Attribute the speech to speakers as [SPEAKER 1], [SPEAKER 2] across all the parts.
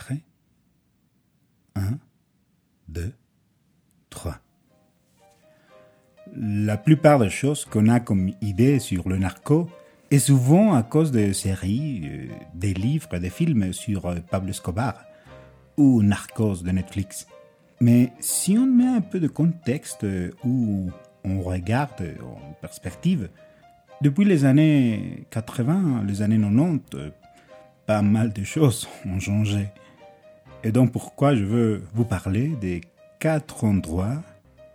[SPEAKER 1] prêt 1, 2, 3. La plupart des choses qu'on a comme idée sur le narco est souvent à cause de séries, euh, des livres, des films sur euh, Pablo Escobar ou Narcos de Netflix. Mais si on met un peu de contexte euh, ou on regarde en perspective, depuis les années 80, les années 90, pas mal de choses ont changé. Et donc pourquoi je veux vous parler des quatre endroits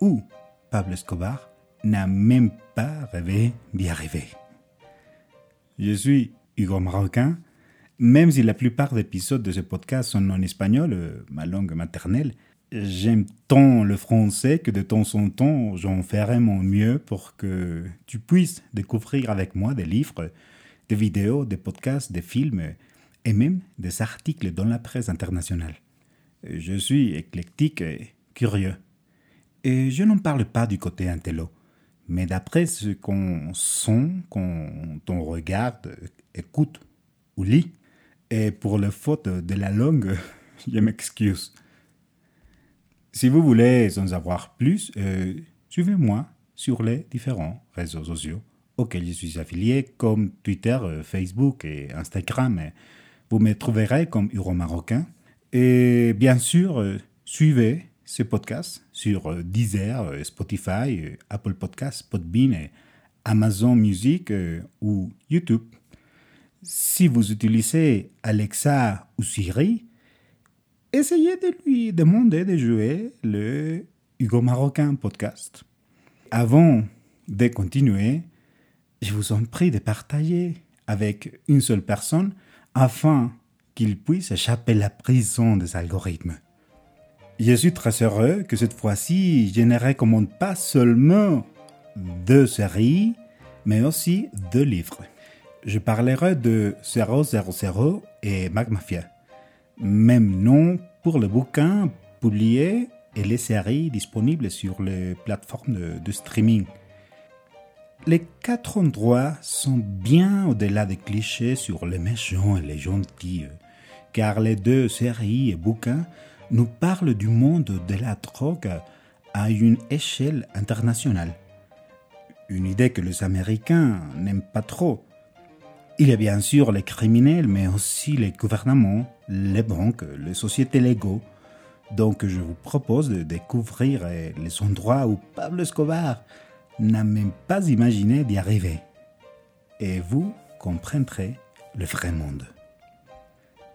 [SPEAKER 1] où Pablo Escobar n'a même pas rêvé d'y arriver. Je suis Hugo Marocain, même si la plupart des épisodes de ce podcast sont en espagnol, euh, ma langue maternelle, j'aime tant le français que de temps en temps j'en ferai mon mieux pour que tu puisses découvrir avec moi des livres, des vidéos, des podcasts, des films et même des articles dans la presse internationale. Je suis éclectique et curieux. Et je n'en parle pas du côté intello, mais d'après ce qu'on sent quand on regarde, écoute ou lit. Et pour le faute de la langue, je m'excuse. Si vous voulez en savoir plus, euh, suivez-moi sur les différents réseaux sociaux auxquels je suis affilié, comme Twitter, euh, Facebook et Instagram. Vous me trouverez comme Euro Marocain. Et bien sûr, euh, suivez ce podcast sur Deezer, Spotify, Apple Podcasts, Podbean, Amazon Music ou YouTube. Si vous utilisez Alexa ou Siri, essayez de lui demander de jouer le Hugo Marocain podcast. Avant de continuer, je vous en prie de partager avec une seule personne afin qu'il puisse échapper à la prison des algorithmes. Je suis très heureux que cette fois-ci, je ne recommande pas seulement deux séries, mais aussi deux livres je parlerai de 000 et Mac Mafia. Même nom pour le bouquin publié et les séries disponibles sur les plateformes de, streaming. Les quatre endroits sont bien au-delà des clichés sur les méchants et les gentils, car les deux séries et bouquins nous parlent du monde de la drogue à une échelle internationale. Une idée que les Américains n'aiment pas trop, il y a bien sûr les criminels, mais aussi les gouvernements, les banques, les sociétés légaux. Donc je vous propose de découvrir les endroits où Pablo Escobar n'a même pas imaginé d'y arriver. Et vous comprendrez le vrai monde.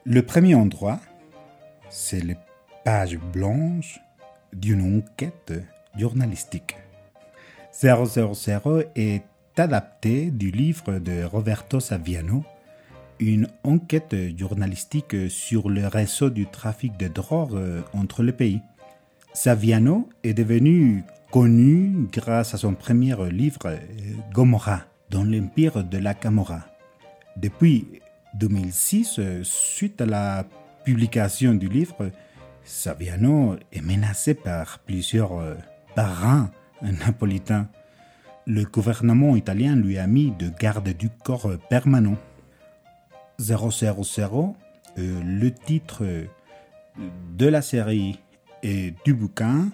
[SPEAKER 1] Le premier endroit, c'est les pages blanches d'une enquête journalistique. 000 est adapté du livre de Roberto Saviano, une enquête journalistique sur le réseau du trafic de drogue entre les pays. Saviano est devenu connu grâce à son premier livre Gomorra, dans l'empire de la Camorra. Depuis 2006, suite à la publication du livre, Saviano est menacé par plusieurs parrains napolitains le gouvernement italien lui a mis de garde du corps permanent. 000, euh, le titre de la série et du bouquin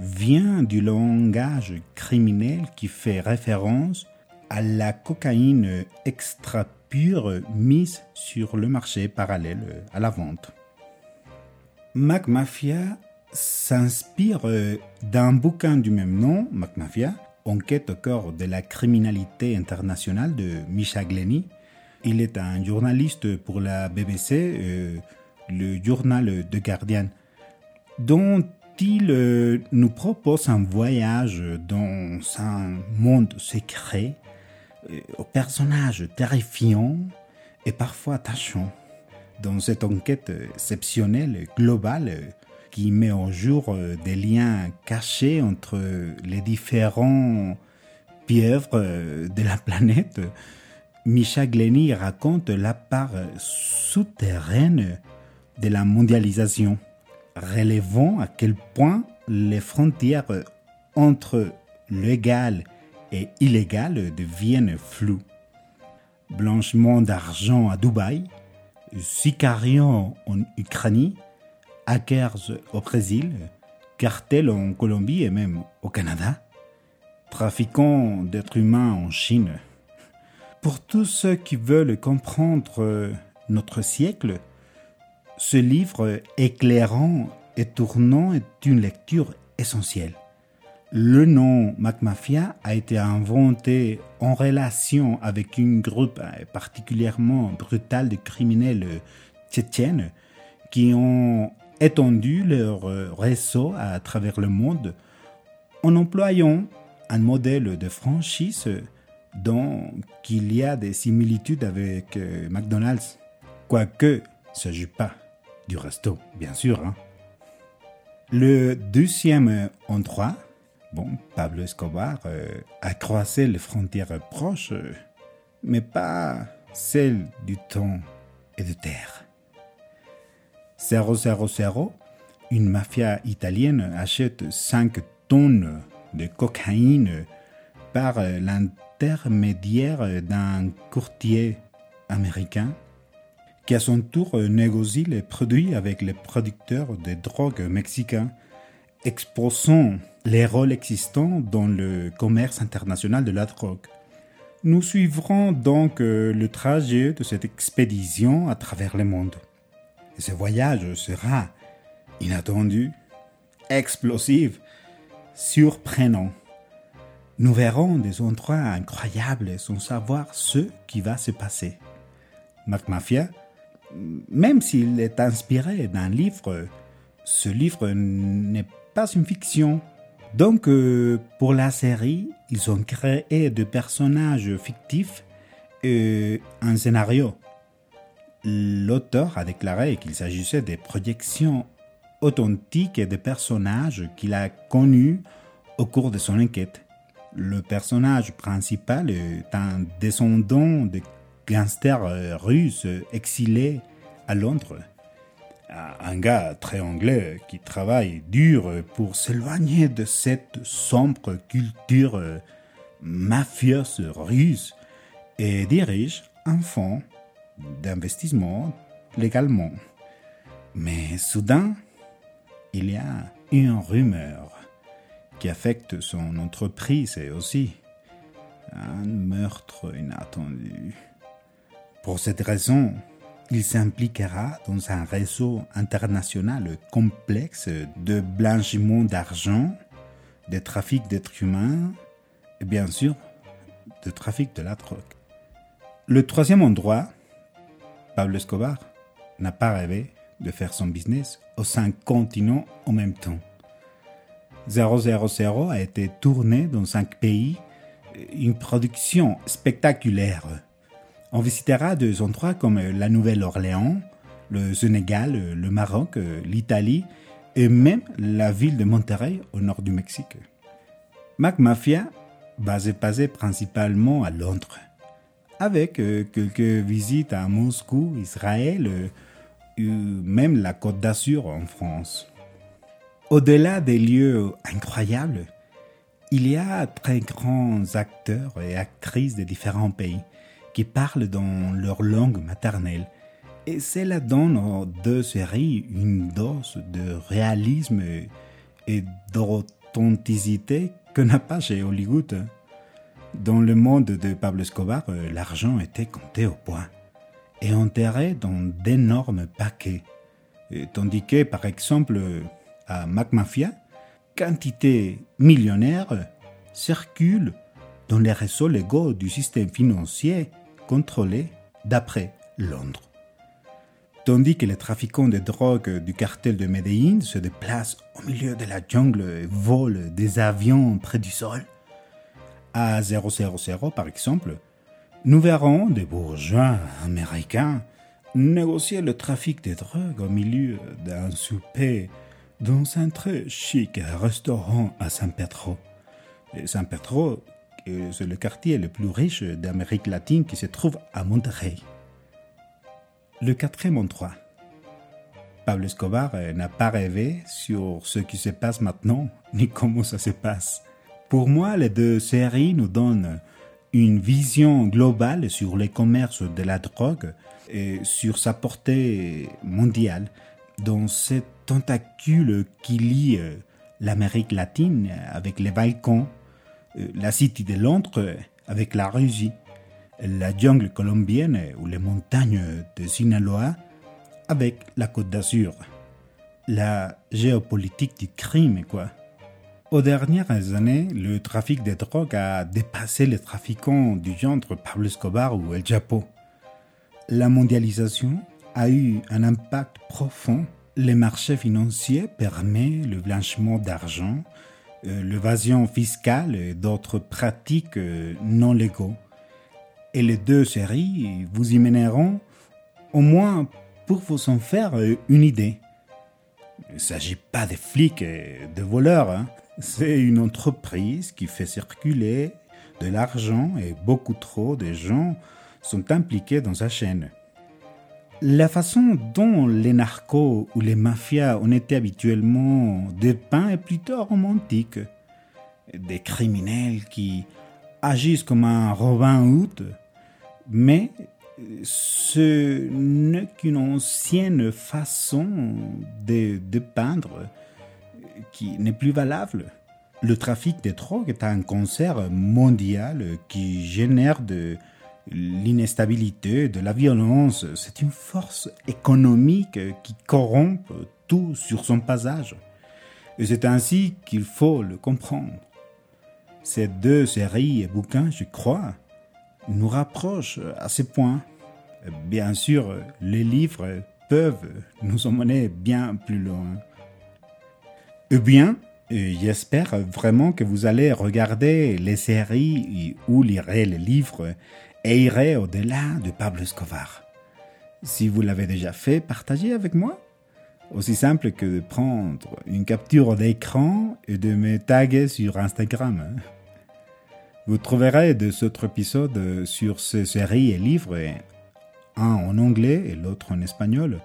[SPEAKER 1] vient du langage criminel qui fait référence à la cocaïne extra pure mise sur le marché parallèle à la vente. Mac Mafia s'inspire d'un bouquin du même nom, Mac Mafia, Enquête au cœur de la criminalité internationale de Misha Glenny. Il est un journaliste pour la BBC, euh, le journal The Guardian, dont il euh, nous propose un voyage dans un monde secret, euh, aux personnages terrifiants et parfois attachants. Dans cette enquête exceptionnelle, globale, qui met au jour euh, des liens cachés entre les différents pieuvres de la planète? Micha Glenny raconte la part souterraine de la mondialisation, relevant à quel point les frontières entre légal et illégal deviennent floues. Blanchiment d'argent à Dubaï, Sicario en Ukraine, hackers au Brésil, cartels en Colombie et même au Canada, trafiquants d'êtres humains en Chine. Pour tous ceux qui veulent comprendre notre siècle, ce livre éclairant et tournant est une lecture essentielle. Le nom MacMafia a été inventé en relation avec un groupe particulièrement brutal de criminels tchétchènes qui ont étendu leur réseau à travers le monde en employant un modèle de franchise dont il y a des similitudes avec euh, McDonald's, quoique ne s'agit pas du resto, bien sûr. Hein. Le deuxième endroit Bon, Pablo Escobar euh, a croisé les frontières proches, euh, mais pas celles du temps et de terre. 000, une mafia italienne achète 5 tonnes de cocaïne par l'intermédiaire d'un courtier américain qui à son tour négocie les produits avec les producteurs de drogue mexicains, exposant les rôles existants dans le commerce international de la drogue. Nous suivrons donc euh, le trajet de cette expédition à travers le monde. Ce voyage sera inattendu, explosif, surprenant. Nous verrons des endroits incroyables sans savoir ce qui va se passer. McMafia, même s'il est inspiré d'un livre, ce livre n'est pas une fiction, donc, euh, pour la série, ils ont créé des personnages fictifs et un scénario. L'auteur a déclaré qu'il s'agissait des projections authentiques des personnages qu'il a connus au cours de son enquête. Le personnage principal est un descendant de gangsters russes exilés à Londres un gars très anglais qui travaille dur pour s'éloigner de cette sombre culture euh, mafieuse russe et dirige un fonds d'investissement légalement. Mais soudain, il y a une rumeur qui affecte son entreprise et aussi un meurtre inattendu. Pour cette raison, il s'impliquera dans un réseau international complexe de blanchiment d'argent, de trafic d'êtres humains et bien sûr de trafic de la drogue. Le troisième endroit, Pablo Escobar n'a pas rêvé de faire son business aux cinq continents en même temps. 000 a été tourné dans cinq pays, une production spectaculaire on visitera deux endroits comme la Nouvelle-Orléans, le Sénégal, le Maroc, l'Italie et même la ville de Monterrey au nord du Mexique. Mac Mafia va se principalement à Londres, avec euh, quelques visites à Moscou, Israël, et euh, même la Côte d'Azur en France. Au-delà des lieux incroyables, il y a très grands acteurs et actrices de différents pays qui parlent dans leur langue maternelle. Et cela donne aux deux séries une dose de réalisme et d'authenticité que n'a pas chez Hollywood. Dans le monde de Pablo Escobar, l'argent était compté au point et enterré dans d'énormes paquets. tandis que, par exemple, à MacMafia, quantité millionnaire circule dans les réseaux légaux du système financier contrôlé d'après Londres. Tandis que les trafiquants de drogue du cartel de Medellín se déplacent au milieu de la jungle et volent des avions près du sol, à 000 par exemple, nous verrons des bourgeois américains négocier le trafic de drogue au milieu d'un souper dans un très chic restaurant à San Pedro. San Pedro c'est le quartier le plus riche d'Amérique latine qui se trouve à Monterrey. Le quatrième endroit. Pablo Escobar euh, n'a pas rêvé sur ce qui se passe maintenant, ni comment ça se passe. Pour moi, les deux séries nous donnent une vision globale sur les commerces de la drogue et sur sa portée mondiale dans cette tentacule qui lie euh, l'Amérique latine avec les Balkans, la City de Londres avec la Russie, la jungle colombienne ou les montagnes de Sinaloa avec la Côte d'Azur. La géopolitique du crime, quoi. Aux dernières années, le trafic de drogue a dépassé les trafiquants du genre Pablo Escobar ou El Chapo. La mondialisation a eu un impact profond. Les marchés financiers permettent le blanchiment d'argent, euh, l'évasion fiscale et d'autres pratiques euh, non légaux. Et les deux séries vous y mèneront au moins pour vous en faire euh, une idée. Il ne s'agit pas de flics et de voleurs. Hein. C'est une entreprise qui fait circuler de l'argent et beaucoup trop de gens sont impliqués dans sa chaîne. La façon dont les narcos ou les mafias ont été habituellement dépeints est plutôt romantique. Des criminels qui agissent comme un Robin Hood, mais ce n'est qu'une ancienne façon de, peindre qui n'est plus valable. Le trafic de drogue est un cancer mondial qui génère de l'instabilité, de la violence. C'est une force économique qui corrompt tout sur son passage. Et c'est ainsi qu'il faut le comprendre. Ces deux séries et bouquins, je crois, nous rapprochent à ce point. Bien sûr, les livres peuvent nous emmener bien plus loin. Eh bien, j'espère vraiment que vous allez regarder les séries ou lirez les livres et irez au-delà de Pablo Escobar. Si vous l'avez déjà fait, partagez avec moi. Aussi simple que de prendre une capture d'écran et de me taguer sur Instagram. Vous trouverez de cet autre épisode sur ces séries et livres, un en anglais et l'autre en espagnol,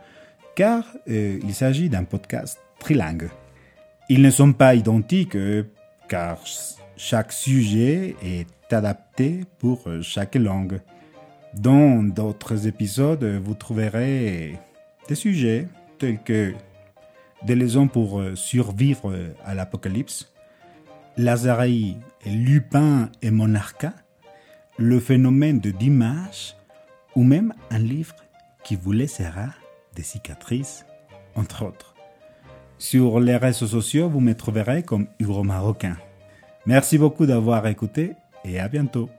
[SPEAKER 1] car euh, il s'agit d'un podcast trilingue. Ils ne sont pas identiques euh, car chaque sujet est adapté pour euh, chaque langue. Dans d'autres épisodes, vous trouverez des sujets tels que des leçons pour euh, survivre à l'apocalypse, Lazare, Lupin et Monarca, le phénomène de Dimanche, ou même un livre qui vous laissera des cicatrices, entre autres. Sur les réseaux sociaux, vous me trouverez comme Hugo Marocain. Merci beaucoup d'avoir écouté et à bientôt.